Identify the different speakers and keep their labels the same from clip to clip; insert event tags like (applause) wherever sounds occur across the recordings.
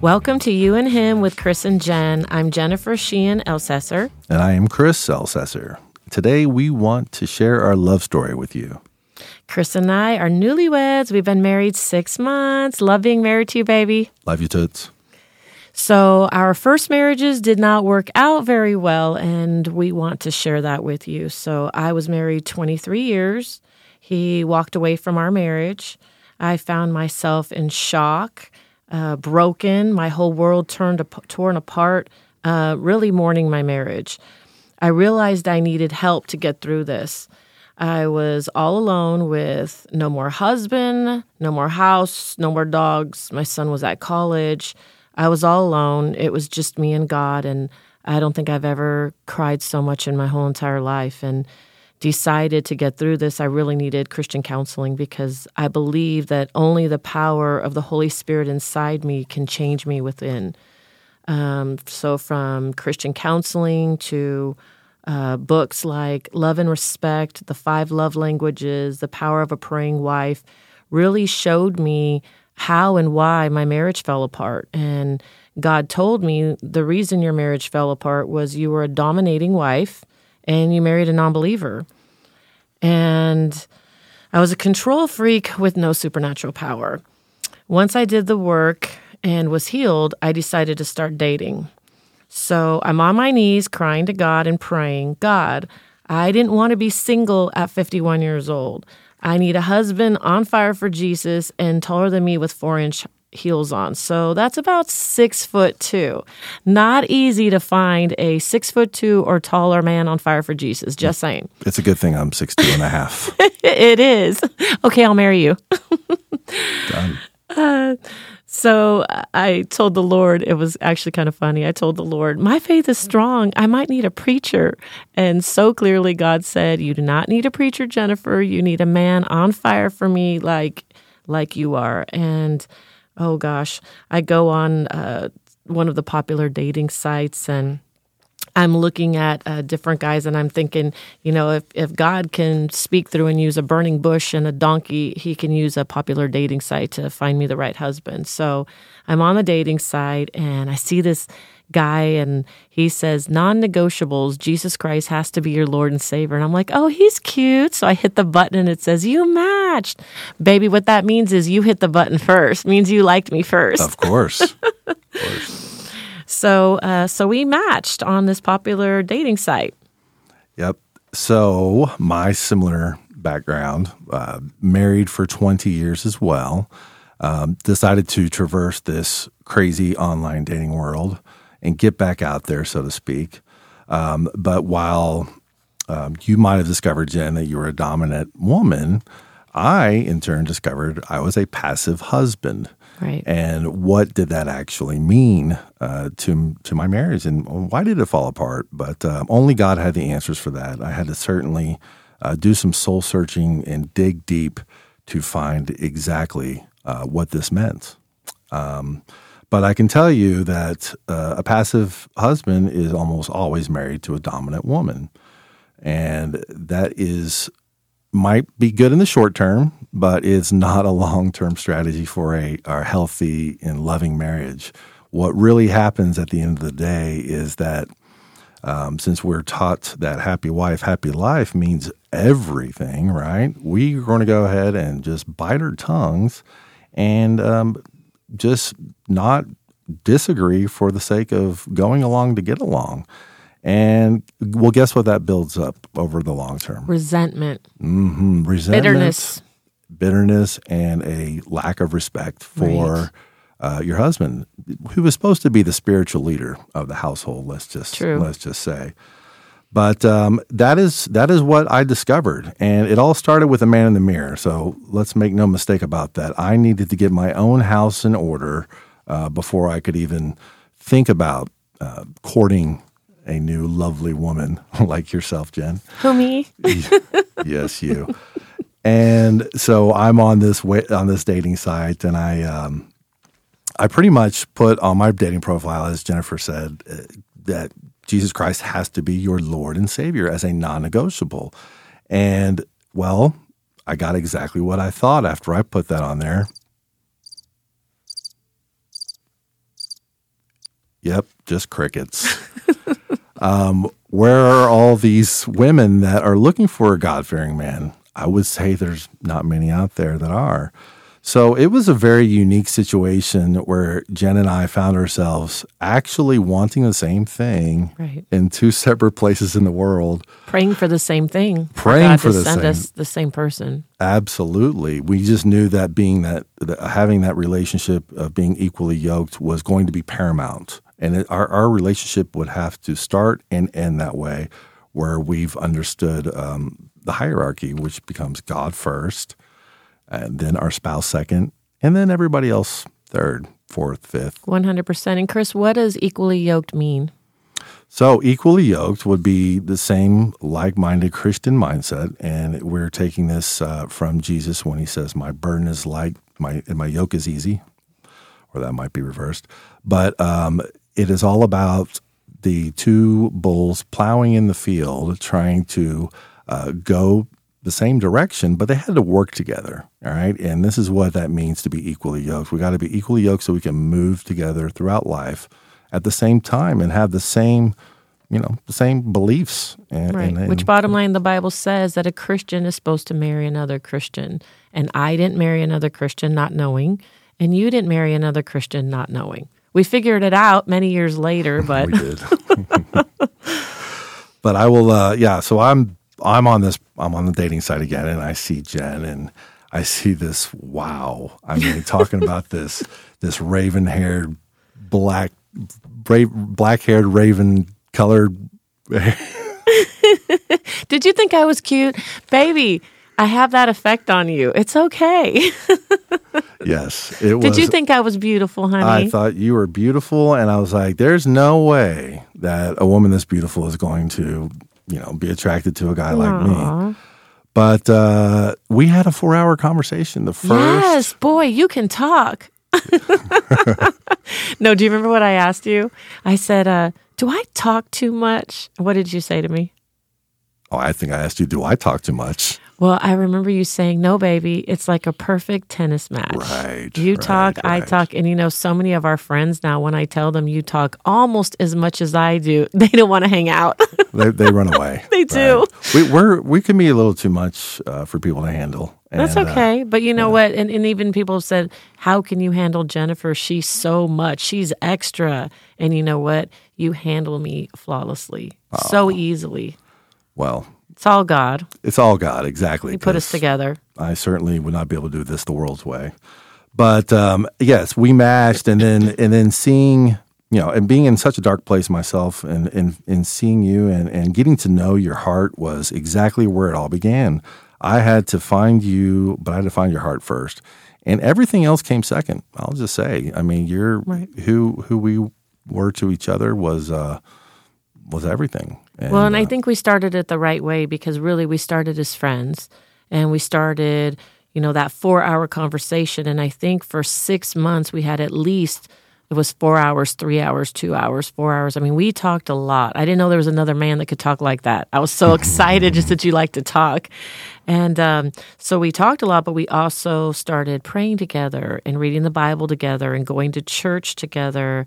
Speaker 1: Welcome to You and Him with Chris and Jen. I'm Jennifer Sheehan Elsaesser.
Speaker 2: And I am Chris Elsaesser. Today we want to share our love story with you.
Speaker 1: Chris and I are newlyweds. We've been married six months. Love being married to you, baby.
Speaker 2: Love you, Toots.
Speaker 1: So, our first marriages did not work out very well, and we want to share that with you. So, I was married 23 years. He walked away from our marriage. I found myself in shock, uh, broken. My whole world turned torn apart, uh, really mourning my marriage. I realized I needed help to get through this. I was all alone with no more husband, no more house, no more dogs. My son was at college. I was all alone. It was just me and God. And I don't think I've ever cried so much in my whole entire life. And decided to get through this, I really needed Christian counseling because I believe that only the power of the Holy Spirit inside me can change me within. Um, so, from Christian counseling to uh, books like Love and Respect, The Five Love Languages, The Power of a Praying Wife, really showed me how and why my marriage fell apart. And God told me the reason your marriage fell apart was you were a dominating wife and you married a non believer. And I was a control freak with no supernatural power. Once I did the work and was healed, I decided to start dating. So I'm on my knees crying to God and praying, God, I didn't want to be single at 51 years old. I need a husband on fire for Jesus and taller than me with four inch heels on. So that's about six foot two. Not easy to find a six foot two or taller man on fire for Jesus. Just saying.
Speaker 2: It's a good thing I'm six two and a half. (laughs)
Speaker 1: it is. Okay, I'll marry you. Done. Uh, so I told the Lord, it was actually kind of funny. I told the Lord, my faith is strong. I might need a preacher. And so clearly, God said, You do not need a preacher, Jennifer. You need a man on fire for me, like, like you are. And oh gosh, I go on uh, one of the popular dating sites and I'm looking at uh, different guys and I'm thinking, you know, if, if God can speak through and use a burning bush and a donkey, he can use a popular dating site to find me the right husband. So I'm on the dating site and I see this guy and he says, non negotiables, Jesus Christ has to be your Lord and Savior. And I'm like, oh, he's cute. So I hit the button and it says, you matched. Baby, what that means is you hit the button first, means you liked me first.
Speaker 2: Of course. of (laughs) course.
Speaker 1: So, uh, so we matched on this popular dating site.
Speaker 2: Yep. So my similar background, uh, married for 20 years as well, um, decided to traverse this crazy online dating world and get back out there, so to speak. Um, but while um, you might have discovered, Jen, that you were a dominant woman, I in turn discovered I was a passive husband.
Speaker 1: Right.
Speaker 2: And what did that actually mean uh, to to my marriage, and why did it fall apart? But uh, only God had the answers for that. I had to certainly uh, do some soul searching and dig deep to find exactly uh, what this meant. Um, but I can tell you that uh, a passive husband is almost always married to a dominant woman, and that is might be good in the short term, but it's not a long term strategy for a, a healthy and loving marriage. What really happens at the end of the day is that um, since we're taught that happy wife, happy life means everything, right? We're going to go ahead and just bite our tongues and um, just not disagree for the sake of going along to get along. And well, guess what that builds up over the long term?
Speaker 1: Resentment.
Speaker 2: Mm-hmm. Resentment.
Speaker 1: Bitterness.
Speaker 2: Bitterness and a lack of respect for right. uh, your husband, who was supposed to be the spiritual leader of the household. Let's just
Speaker 1: True.
Speaker 2: let's just say. But um, that is that is what I discovered, and it all started with a man in the mirror. So let's make no mistake about that. I needed to get my own house in order uh, before I could even think about uh, courting a new lovely woman (laughs) like yourself, Jen.
Speaker 1: Who me? (laughs)
Speaker 2: yes, you. And so I'm on this way, on this dating site, and I um, I pretty much put on my dating profile, as Jennifer said, uh, that Jesus Christ has to be your Lord and Savior as a non-negotiable. And well, I got exactly what I thought after I put that on there. Yep, just crickets. (laughs) um, where are all these women that are looking for a God fearing man? I would say there's not many out there that are. So it was a very unique situation where Jen and I found ourselves actually wanting the same thing
Speaker 1: Right.
Speaker 2: in two separate places in the world.
Speaker 1: Praying for the same thing.
Speaker 2: Praying
Speaker 1: God
Speaker 2: for the
Speaker 1: send
Speaker 2: same.
Speaker 1: us the same person.
Speaker 2: Absolutely. We just knew that being that, that having that relationship of being equally yoked was going to be paramount. And it, our, our relationship would have to start and end that way, where we've understood um, the hierarchy, which becomes God first, and then our spouse second, and then everybody else third, fourth, fifth.
Speaker 1: 100%. And Chris, what does equally yoked mean?
Speaker 2: So, equally yoked would be the same like minded Christian mindset. And we're taking this uh, from Jesus when he says, My burden is light, my, and my yoke is easy, or that might be reversed. But um, it is all about the two bulls plowing in the field, trying to uh, go the same direction, but they had to work together. All right. And this is what that means to be equally yoked. We got to be equally yoked so we can move together throughout life at the same time and have the same, you know, the same beliefs. And,
Speaker 1: Right.
Speaker 2: and- and-
Speaker 1: Which bottom line, the Bible says that a Christian is supposed to marry another Christian. And I didn't marry another Christian not knowing. And you didn't marry another Christian not knowing. We figured it out many years later, (laughs) but
Speaker 2: we did. (laughs) but I will. Uh, yeah. So I'm I'm on this. I'm on the dating site again, and I see Jen, and I see this. Wow. I mean, (laughs) talking about this this raven haired black black haired raven colored. (laughs)
Speaker 1: did you think I was cute? Baby, I have that effect on you. It's okay. (laughs)
Speaker 2: Yes, it was.
Speaker 1: Did you think I was beautiful, honey?
Speaker 2: I thought you were beautiful, and I was like, "There's no way that a woman this beautiful is going to, you know, be attracted to a guy like me." But uh, we had a four-hour conversation. The first,
Speaker 1: Yes, boy, you can talk. (laughs) no, do you remember what I asked you? I said, uh, Do I talk too much? What did you say to me?
Speaker 2: oh, I think I asked you, "Do I talk too much?"
Speaker 1: Well, I remember you saying, No, baby, it's like a perfect tennis match.
Speaker 2: Right,
Speaker 1: You
Speaker 2: right,
Speaker 1: talk, I talk. And you know, so many of our friends now, when I tell them you talk almost as much as I do, (laughs) they don't want to hang out. (laughs)
Speaker 2: They, they run away. (laughs)
Speaker 1: They do.
Speaker 2: Right. We, we're we can be a little too much uh, for people to handle.
Speaker 1: That's
Speaker 2: And, uh,
Speaker 1: okay. but you know what? And, and even people have said, How can you handle Jennifer? She's so much. She's extra. And you know what? You handle me flawlessly, so easily.
Speaker 2: well,
Speaker 1: It's all God.
Speaker 2: it's all God. Exactly.
Speaker 1: He put us together.
Speaker 2: I certainly would not be able to do this the world's way. But um, yes, we matched, and then and then seeing you know, and being in such a dark place myself, and and, and seeing you and and getting to know your heart was exactly where it all began. I had to find you, but I had to find your heart first, and everything else came second. I'll just say, I mean, you're
Speaker 1: Right.
Speaker 2: who who we were to each other was uh, was everything.
Speaker 1: Well, and I
Speaker 2: uh,
Speaker 1: think we started it the right way because really we started as friends and we started, you know, that four hour conversation. And I think for six months we had at least, it was four hours, three hours, two hours, four hours. I mean, we talked a lot. I didn't know there was another man that could talk like that. I was so (laughs) excited just that you like to talk. And um, so we talked a lot, but we also started praying together and reading the Bible together and going to church together.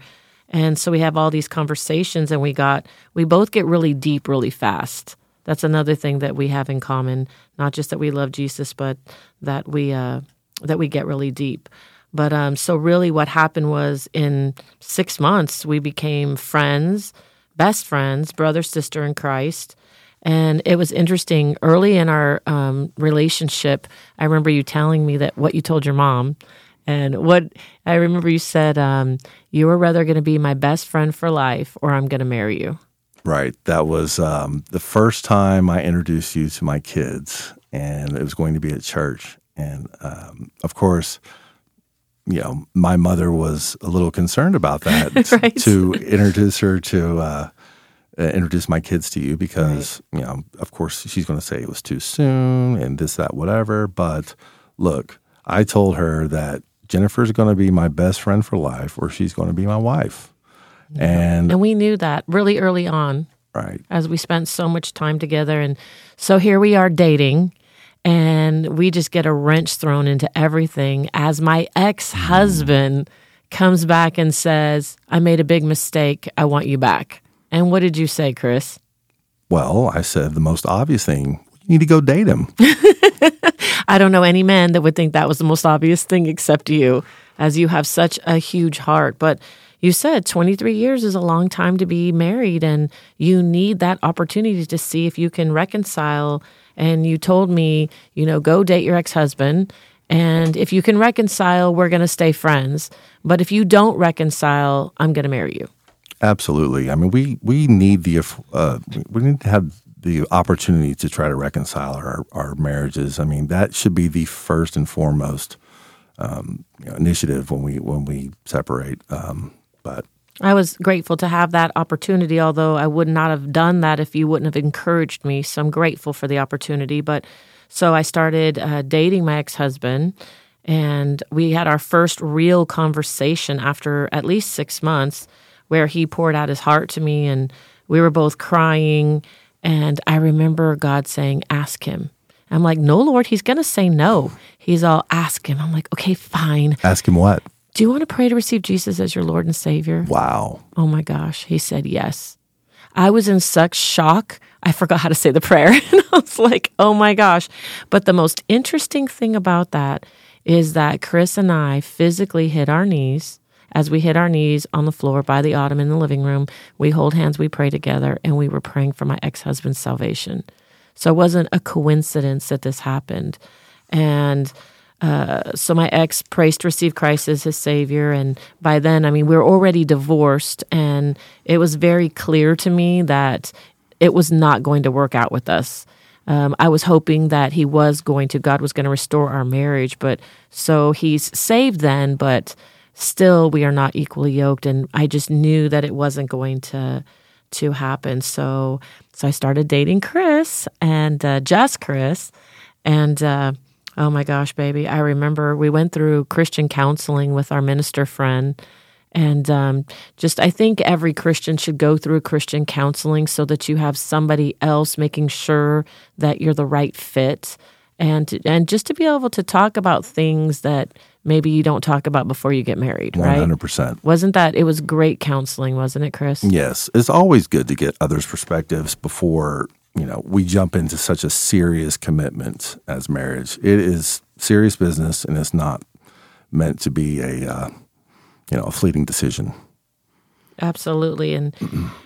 Speaker 1: And so we have all these conversations and we got we both get really deep really fast. That's another thing that we have in common, not just that we love Jesus, but that we uh that we get really deep. But um so really what happened was in 6 months we became friends, best friends, brother sister in Christ. And it was interesting early in our um, relationship. I remember you telling me that what you told your mom, and what I remember you said, um, you were rather going to be my best friend for life, or I'm going to marry you.
Speaker 2: Right. That was um, the first time I introduced you to my kids, and it was going to be at church. And um, of course, you know, my mother was a little concerned about (laughs) that
Speaker 1: Right.
Speaker 2: to introduce her to uh, uh, introduce my kids to you because, you know, of course, she's going to say it was too soon and this, that, whatever. But look, I told her that Jennifer's going to be my best friend for life, or she's going to be my wife. And
Speaker 1: And we knew that really early on
Speaker 2: right.
Speaker 1: as we spent so much time together. And so here we are dating, and we just get a wrench thrown into everything as my ex husband comes back and says, I made a big mistake. I want you back. And what did you say, Chris?
Speaker 2: Well, I said the most obvious thing need to go date him. (laughs)
Speaker 1: I don't know any man that would think that was the most obvious thing except you, as you have such a huge heart. But you said 23 years is a long time to be married, and you need that opportunity to see if you can reconcile. And you told me, you know, go date your ex husband. And if you can reconcile, we're going to stay friends. But if you don't reconcile, I'm going to marry you.
Speaker 2: Absolutely. I mean, we we need the uh, we need to have the opportunity to try to reconcile our our marriages. I mean, that should be the first and foremost um, you know, initiative when we when we separate. Um, but
Speaker 1: I was grateful to have that opportunity, although I would not have done that if you wouldn't have encouraged me. So I'm grateful for the opportunity. But so I started uh, dating my ex husband, and we had our first real conversation after at least six months where he poured out his heart to me, and we were both crying. And I remember God saying, Ask him. I'm like, No, Lord, he's going to say no. He's all, Ask him. I'm like, Okay, fine.
Speaker 2: Ask him what?
Speaker 1: Do you want to pray to receive Jesus as your Lord and Savior?
Speaker 2: Wow.
Speaker 1: Oh my gosh. He said yes. I was in such shock. I forgot how to say the prayer. (laughs) and I was like, oh my gosh. But the most interesting thing about that is that Chris and I physically hit our knees. As we hit our knees on the floor by the autumn in the living room, we hold hands, we pray together, and we were praying for my ex husband's salvation. So it wasn't a coincidence that this happened. And uh, so my ex praised to receive Christ as his savior, and by then, I mean, we were already divorced, and it was very clear to me that it was not going to work out with us. Um, I was hoping that he was going to, God was going to restore our marriage, but so he's saved then, but still we are not equally yoked, and I just knew that it wasn't going to to happen. So so I started dating Chris and uh, just Chris, and. Uh, Oh my gosh, baby. I remember we went through Christian counseling with our minister friend. And um, just, I think every Christian should go through Christian counseling so that you have somebody else making sure that you're the right fit. And, and just to be able to talk about things that maybe you don't talk about before you get married, right?
Speaker 2: 100%.
Speaker 1: Wasn't that, it was great counseling, wasn't it, Chris?
Speaker 2: Yes. It's always good to get others' perspectives before you know, we jump into such a serious commitment as marriage. It is serious business, and it's not meant to be a uh, you know a fleeting decision.
Speaker 1: Absolutely, and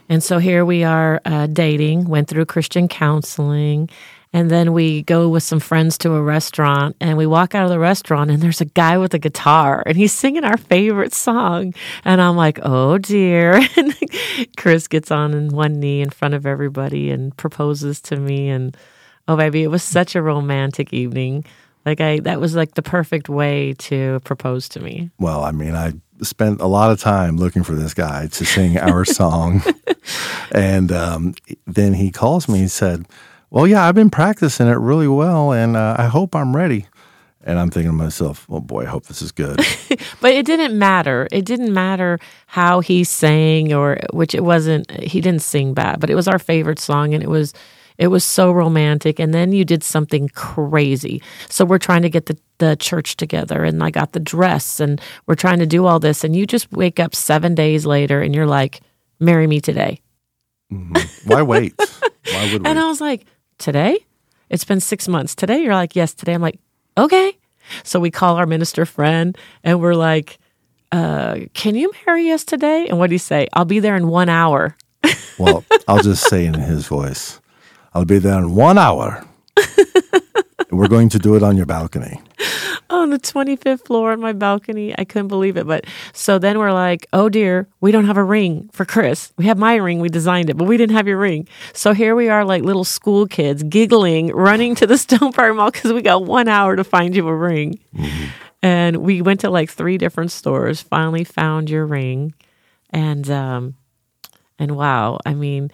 Speaker 1: and so here we are uh, dating. Went through Christian counseling, and then we go with some friends to a restaurant and we walk out of the restaurant and there's a guy with a guitar and he's singing our favorite song. And I'm like, oh dear. (laughs) And Chris gets on one knee in front of everybody and proposes to me. And oh, baby, it was such a romantic evening. Like, I, that was like the perfect way to propose to me.
Speaker 2: Well, I mean, I spent a lot of time looking for this guy to sing our (laughs) song. and um, then he calls me and said, well, yeah, I've been practicing it really well, and uh, I hope I'm ready. And I'm thinking to myself, oh boy, I hope this is good. (laughs)
Speaker 1: but it didn't matter. It didn't matter how he sang or which it wasn't he didn't sing bad, but it was our favorite song and it was it was so romantic. And then you did something crazy. So we're trying to get the, the church together and I got the dress and we're trying to do all this. And you just wake up seven days later and you're like, marry me today.
Speaker 2: Mm-hmm. Why wait? Why would we? (laughs)
Speaker 1: And I was like, today? It's been six months. Today? You're like, yes, today. I'm like, okay. So we call our minister friend and we're like, uh, can you marry us today? And what do you say? I'll be there in one hour.
Speaker 2: well, I'll just say in his voice, I'll be there in one hour. (laughs) we're going to do it on your balcony (laughs)
Speaker 1: on the 25th floor on my balcony. I couldn't believe it. But so then we're like, oh dear, we don't have a ring for Chris. We have my ring. We designed it, but we didn't have your ring. So here we are, like little school kids, giggling, running to the (laughs) Stonebriar Mall because we got one hour to find you a ring. Mm-hmm. And we went to like three different stores, finally found your ring. And, um, and wow, I mean,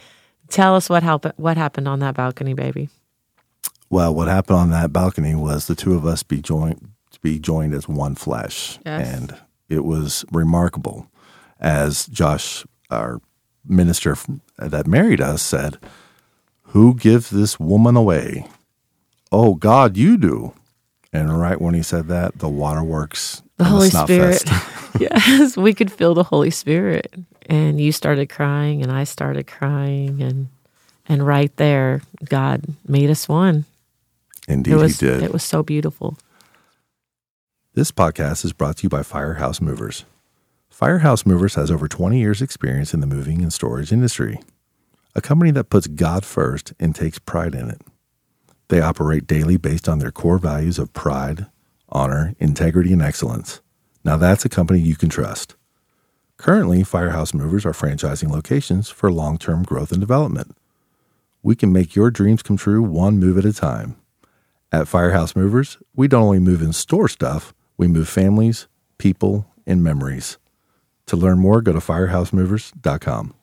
Speaker 1: tell us what happened, what happened on that balcony, baby.
Speaker 2: Well, what happened on that balcony was the two of us be joined be joined as one flesh. Yes. And it was remarkable. As Josh, our minister that married us, said, Who gives this woman away? Oh, God, you do. And right when he said that, the waterworks,
Speaker 1: the Holy the Spirit, (laughs) (laughs) yes, we could feel the Holy Spirit. And you started crying, and I started crying, and and right there, God made us one.
Speaker 2: Indeed,
Speaker 1: was,
Speaker 2: He did.
Speaker 1: It was so beautiful.
Speaker 2: This podcast is brought to you by Firehouse Movers. Firehouse Movers has over 20 years' experience in the moving and storage industry, a company that puts God first and takes pride in it. They operate daily based on their core values of pride, honor, integrity, and excellence. Now that's a company you can trust. Currently, Firehouse Movers are franchising locations for long term growth and development. We can make your dreams come true one move at a time. At Firehouse Movers, we don't only move and store stuff, we move families, people, and memories. To learn more, go to firehousemovers.com.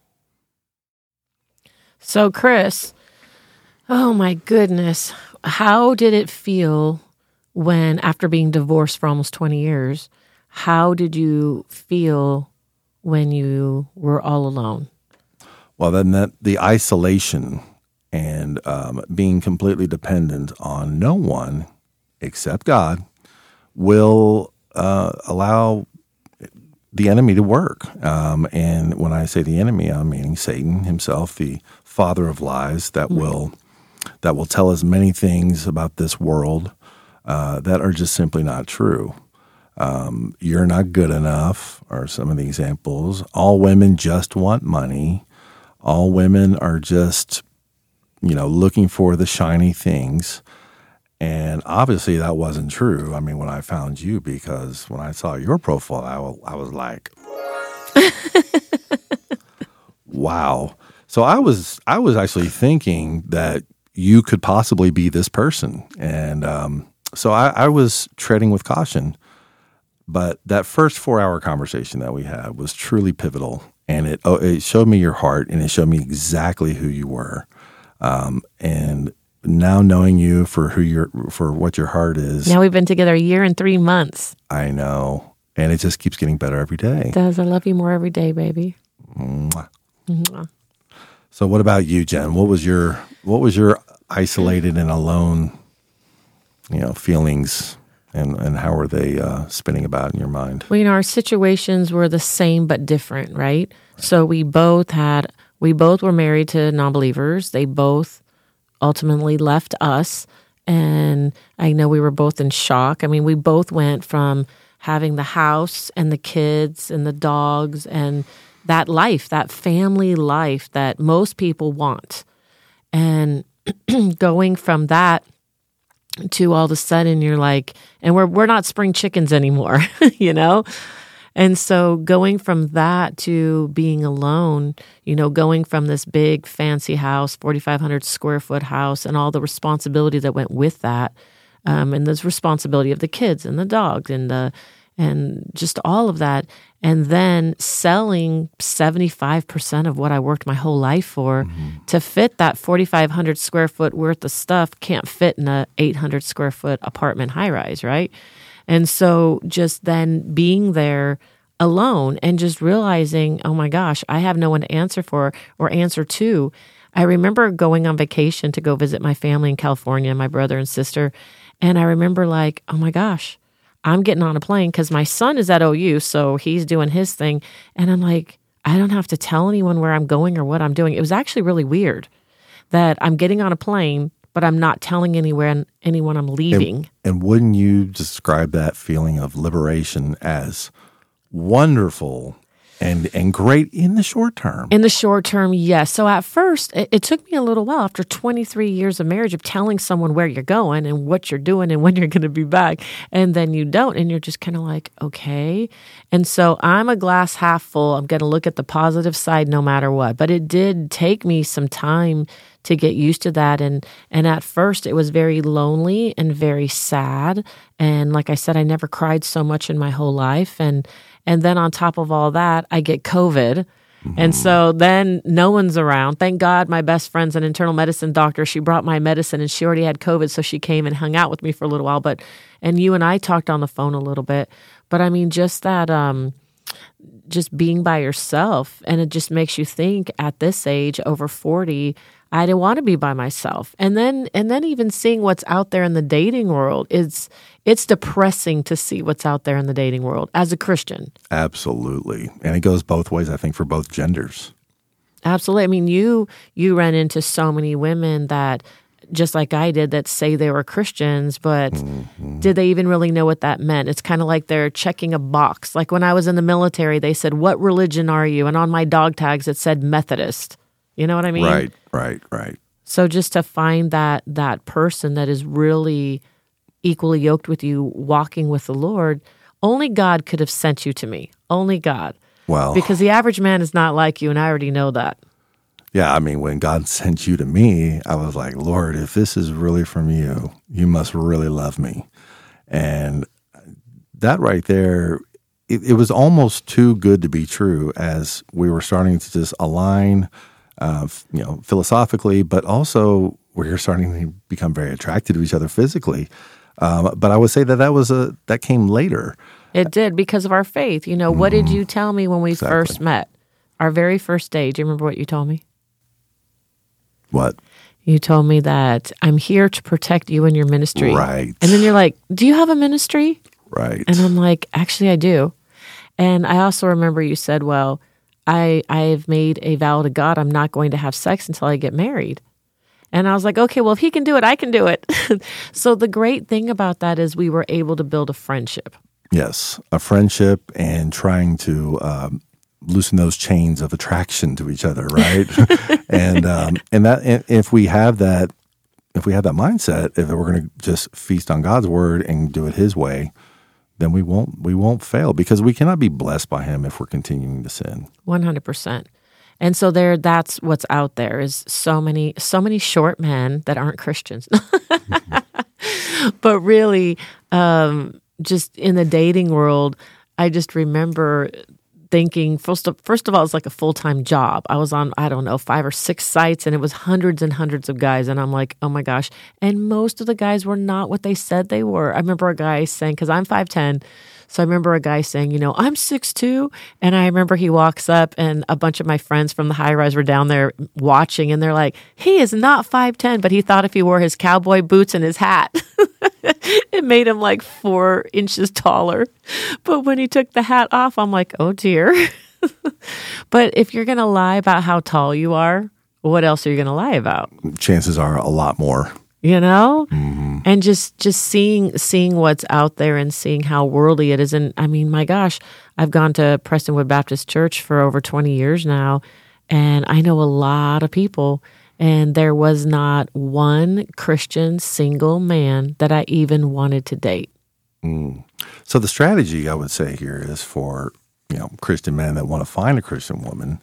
Speaker 1: So, Chris, oh my goodness, how did it feel when, after being divorced for almost 20 years, how did you feel when you were all alone?
Speaker 2: Well, then that the isolation and um, being completely dependent on no one except God will uh, allow the enemy to work. Um, and when I say the enemy, I'm meaning Satan himself, the father of lies that will that will tell us many things about this world uh, that are just simply not true. Um, you're not good enough, are some of the examples. All women just want money. All women are just, you know, looking for the shiny things. And obviously that wasn't true. I mean, when I found you, because when I saw your profile, I, was like, (laughs) wow. So I was I was actually thinking that you could possibly be this person, and um, so I, I was treading with caution. But that first four hour conversation that we had was truly pivotal, and it oh, it showed me your heart, and it showed me exactly who you were. Um, and now knowing you for who you're for what your heart is,
Speaker 1: Now we've been together a year and three months.
Speaker 2: I know, and it just keeps getting better every day.
Speaker 1: It does. I love you more every day, baby.
Speaker 2: Mwah.
Speaker 1: Mwah.
Speaker 2: So, what about you, Jen? What was your what was your isolated and alone, you know, feelings, and and how were they uh, spinning about in your mind?
Speaker 1: Well, you know, our situations were the same but different, right? So we both had, we both were married to non believers. They both ultimately left us. And I know we were both in shock. I mean, we both went from having the house and the kids and the dogs and that life, that family life that most people want. And (clears throat) going from that to all of a sudden you're like, and we're we're not spring chickens anymore, (laughs) you know? And so going from that to being alone, you know, going from this big fancy house, 4,500 square foot house, and all the responsibility that went with that, um, and this responsibility of the kids and the dogs and the and just all of that, and then selling 75% of what I worked my whole life for to fit that 4,500 square foot worth of stuff can't fit in a 800 square foot apartment high rise, right? And so just then being there alone and just realizing, oh my gosh, I have no one to answer for or answer to. I remember going on vacation to go visit my family in California, my brother and sister. And I remember, like, oh my gosh, I'm getting on a plane because my son is at OU. So he's doing his thing. And I'm like, I don't have to tell anyone where I'm going or what I'm doing. It was actually really weird that I'm getting on a plane, but I'm not telling anywhere anyone I'm leaving.
Speaker 2: And wouldn't you describe that feeling of liberation as wonderful and and great in the short term?
Speaker 1: In the short term, yes. So at first, it, it, took me a little while after 23 years of marriage of telling someone where you're going and what you're doing and (laughs) when you're going to be back. And then you don't. And you're just kind of like, okay. And so I'm a glass half full. I'm going to look at the positive side no matter what. But it did take me some time to get used to that. And and at first it was very lonely and very sad. And like I said I never cried so much in my whole life. And and then on top of all that I get covid. And so then no one's around. Thank God my best friend's an internal medicine doctor. She brought my medicine and she already had covid so she came and hung out with me for a little while. But and you and I talked on the phone a little bit. But I mean just that um just being by yourself and it just makes you think at this age over 40 I didn't want to be by myself. And then and then even seeing what's out there in the dating world, it's it's depressing to see what's out there in the dating world as a Christian.
Speaker 2: Absolutely. And it goes both ways, I think, for both genders.
Speaker 1: Absolutely. I mean, you you run into so many women that just like I did that say they were Christians, but mm-hmm. did they even really know what that meant? It's kind of like they're checking a box. Like when I was in the military, they said, "What religion are you?" and on my dog tags it said Methodist. You know what I mean?
Speaker 2: Right, right, right.
Speaker 1: So just to find that that person that is really equally yoked with you walking with the Lord, only God could have sent you to me. Only God.
Speaker 2: Well,
Speaker 1: because the average man is not like you and I already know that.
Speaker 2: Yeah, I mean, when God sent you to me, I was like, Lord, if this is really from you, you must really love me. And that right there, it, it was almost too good to be true as we were starting to just align uh, you know, philosophically, but also we're starting to become very attracted to each other physically. Um, but I would say that that was a that came later.
Speaker 1: It did because of our faith. You know, what did you mm-hmm. tell me when we exactly. first met? Our very first day. Do you remember what you told me?
Speaker 2: What?
Speaker 1: You told me that I'm here to protect you and your ministry.
Speaker 2: Right.
Speaker 1: And then you're like, Do you have a ministry?
Speaker 2: Right.
Speaker 1: And I'm like, Actually, I do. And I also remember you said, Well, I I've made a vow to God I'm not going to have sex until I get married. And I was like, okay, well, if he can do it, I can do it. (laughs) so the great thing about that is we were able to build a friendship.
Speaker 2: Yes, a friendship and trying to um, loosen those chains of attraction to each other, right? (laughs) (laughs) and um, and that if we have that, if we have that mindset, if we're going to just feast on God's word and do it His way, then we won't we won't fail because we cannot be blessed by him if we're continuing to sin.
Speaker 1: 100%. And so there that's what's out there is so many so many short men that aren't Christians. (laughs) but really um, just in the dating world, I just remember thinking first of, first of all it's like a full-time job. I was on i don't know five or six sites and it was hundreds and hundreds of guys and i'm like oh my gosh. And most of the guys were not what they said they were. I remember a guy saying because i'm 510 so I remember a guy saying, you know, I'm six two, and I remember he walks up, and a bunch of my friends from the high rise were down there watching, and they're like, he is not five ten, but he thought if he wore his cowboy boots and his hat, (laughs) (laughs) it made him like four inches taller. But when he took the hat off, I'm like, oh dear. (laughs) but if you're going to lie about how tall you are, what else are you going to lie about?
Speaker 2: Chances are a lot more
Speaker 1: you know mm-hmm. and just just seeing seeing what's out there and seeing how worldly it is and i mean my gosh i've gone to prestonwood baptist church for over 20 years now and i know a lot of people and there was not one christian single man that i even wanted to date
Speaker 2: mm. so the strategy i would say here is for you know christian men that want to find a christian woman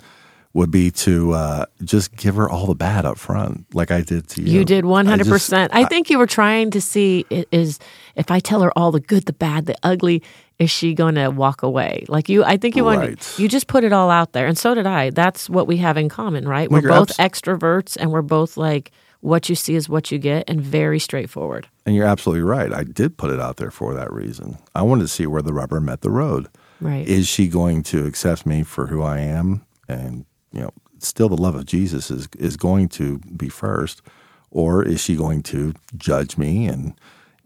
Speaker 2: would be to uh, just give her all the bad up front, like I did to you.
Speaker 1: You did one hundred percent. I think you were trying to see is if I tell her all the good, the bad, the ugly, is she going to walk away? Like you, I think you right. wanted you just put it all out there, and so did I. That's what we have in common, right? We're both abs- extroverts, and we're both like what you see is what you get, and very straightforward.
Speaker 2: And you're absolutely right. I did put it out there for that reason. I wanted to see where the rubber met the road.
Speaker 1: Right?
Speaker 2: Is she going to accept me for who I am and you know, still the love of Jesus is is going to be first, or is she going to judge me and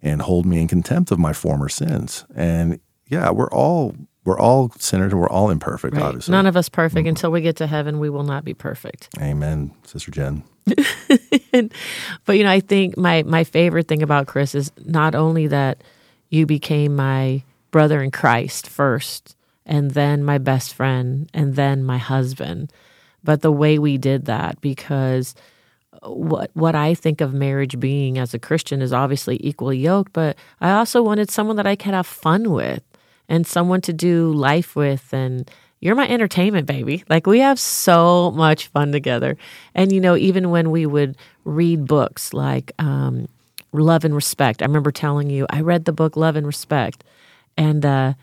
Speaker 2: and hold me in contempt of my former sins? And yeah, we're all we're all sinners and we're all imperfect. Right. Obviously,
Speaker 1: none of us perfect. Mm-hmm. Until we get to heaven, we will not be perfect. (laughs)
Speaker 2: Amen, Sister Jen. (laughs)
Speaker 1: but you know, I think my my favorite thing about Chris is not only that you became my brother in Christ first, and then my best friend, and then my husband but the way we did that because what what I think of marriage being as a Christian is obviously equally yoked, but I also wanted someone that I could have fun with and someone to do life with and you're my entertainment baby. Like we have so much fun together. And you know, even when we would read books like um, Love and Respect, I remember telling you I read the book Love and Respect, and uh,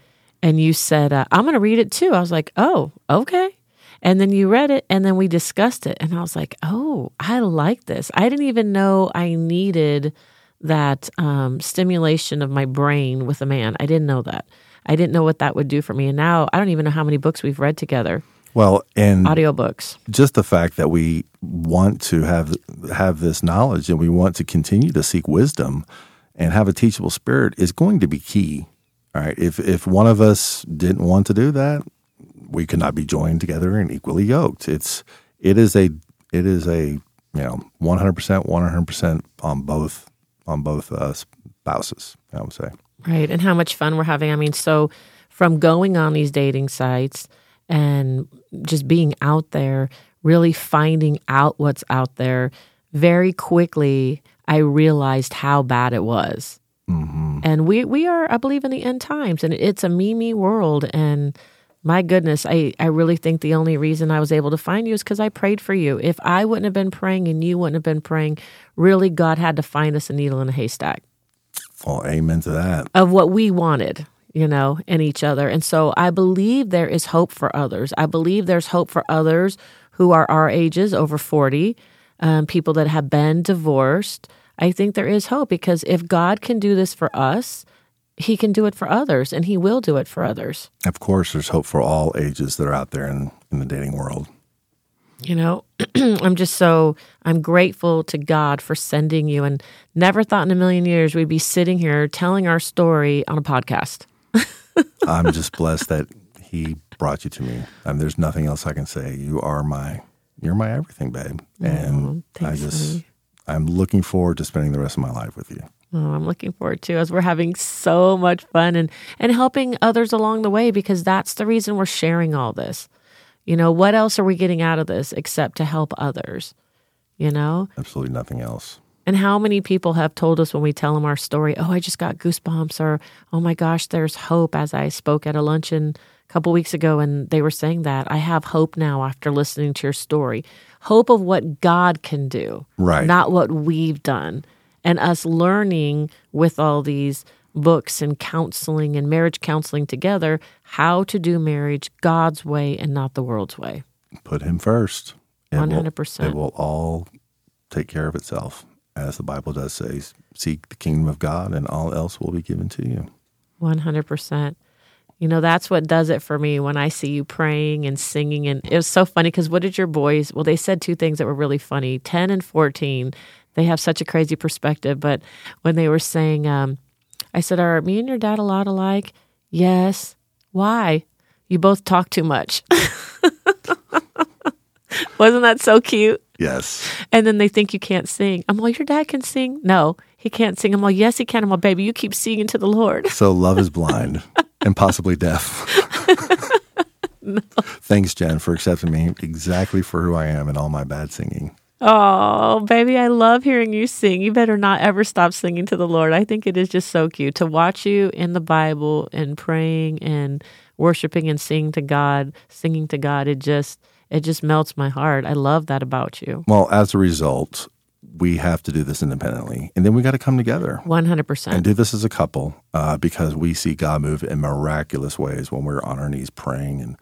Speaker 1: and you said uh, I'm going to read it too. I was like, oh, okay. And then you read it and then we discussed it. And I was like, oh, I like this. I didn't even know I needed that um, stimulation of my brain with a man. I didn't know that. I didn't know what that would do for me. And now I don't even know how many books we've read together.
Speaker 2: Well, and
Speaker 1: audiobooks.
Speaker 2: just the fact that we want to have have this knowledge and we want to continue to seek wisdom and have a teachable spirit is going to be key. All right. If if one of us didn't want to do that, we could not be joined together and equally yoked. It's it is a it is a you know one hundred percent one hundred percent on both on both uh, spouses. I would say.
Speaker 1: Right. And how much fun we're having. I mean, so from going on these dating sites and just being out there, really finding out what's out there, very quickly, I realized how bad it was.
Speaker 2: Mm-hmm.
Speaker 1: And we, we are, I believe, in the end times, and it's a me, me world. And my goodness, I, I really think the only reason I was able to find you is because I prayed for you. If I wouldn't have been praying and you wouldn't have been praying, really, God had to find us a needle in a haystack
Speaker 2: Well, amen to that.
Speaker 1: of what we wanted, you know, in each other. And so I believe there is hope for others. I believe there's hope for others who are our ages, over 40, um, people that have been divorced. I think there is hope because if God can do this for us, he can do it for others and he will do it for others.
Speaker 2: Of course, there's hope for all ages that are out there in, in the dating world.
Speaker 1: You know, (clears throat) I'm just so I'm grateful to God for sending you and never thought in a million years we'd be sitting here telling our story on a podcast. (laughs)
Speaker 2: I'm just blessed that he brought you to me. I mean, there's nothing else I can say. You are my, you're my everything, babe. And
Speaker 1: thanks,
Speaker 2: I just,
Speaker 1: honey.
Speaker 2: I'm looking forward to spending the rest of my life with you.
Speaker 1: Oh, I'm looking forward to as we're having so much fun and and helping others along the way because that's the reason we're sharing all this. You know, what else are we getting out of this except to help others? You know?
Speaker 2: Absolutely nothing else.
Speaker 1: And how many people have told us when we tell them our story, "Oh, I just got goosebumps," or "Oh my gosh, there's hope." As I spoke at a luncheon a couple weeks ago, and they were saying that I have hope now after listening to your story. Hope of what God can do,
Speaker 2: Right.
Speaker 1: Not what we've done, and us learning with all these books and counseling and marriage counseling together how to do marriage God's way and not the world's way.
Speaker 2: Put him first. It will-
Speaker 1: 100%.
Speaker 2: It will all take care of itself. As the Bible does say, seek the kingdom of God and all else will be given to you.
Speaker 1: 100%. You know, that's what does it for me when I see you praying and singing. And it was so funny because what did your boys, well, they said two things that were really funny 10 and 14. They have such a crazy perspective. But when they were saying, um, I said, Are me and your dad a lot alike? Yes. Why? You both talk too much. (laughs) Wasn't that so cute?
Speaker 2: Yes.
Speaker 1: And then they think you can't sing. I'm like, Your dad can sing? No, he can't sing. I'm like, Yes, he can. I'm like, Baby, you keep singing to the Lord.
Speaker 2: So love is blind (laughs) and possibly deaf. (laughs) Thanks, Jen, for accepting me exactly for who I am and all my bad singing.
Speaker 1: Oh, baby, I love hearing you sing. You better not ever stop singing to the Lord. I think it is just so cute to watch you in the Bible and praying and worshiping and singing to God, singing to God. It just it just melts my heart. I love that about you.
Speaker 2: Well, as a result, we have to do this independently. And then we got to come together
Speaker 1: 100%.
Speaker 2: and do this as a couple uh, because we see God move in miraculous ways when we're on our knees praying and,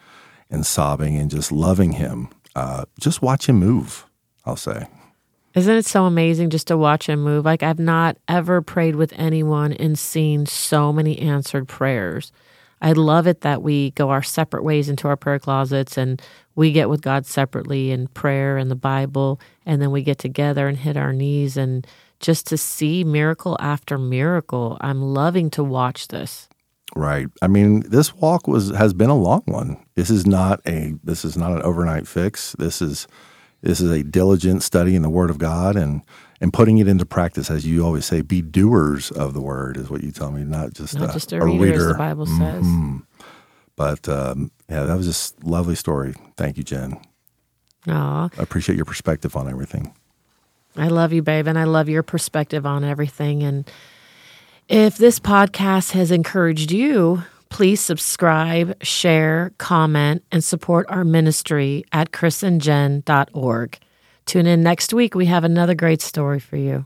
Speaker 2: and sobbing and just loving Him. Uh, just watch Him move, I'll say.
Speaker 1: Isn't it so amazing just to watch him move? Like, I've not ever prayed with anyone and seen so many answered prayers. I love it that we go our separate ways into our prayer closets and we get with God separately in prayer and the Bible, and then we get together and hit our knees and just to see miracle after miracle. I'm loving to watch this.
Speaker 2: Right. I mean, this walk was has been a long one. This is not a this is not an overnight fix. This is this is a diligent study in the Word of God and and putting it into practice, as you always say, be doers of the Word is what you tell me, not just
Speaker 1: Not
Speaker 2: a,
Speaker 1: just a reader, as the Bible says.
Speaker 2: Mhm. But um, yeah, that was just a lovely story. Thank you, Jen.
Speaker 1: Aw.
Speaker 2: I appreciate your perspective on everything.
Speaker 1: I love you, babe, and I love your perspective on everything. And if this podcast has encouraged you, please subscribe, share, comment, and support our ministry at chrisandjen.org. Tune in next week. We have another great story for you.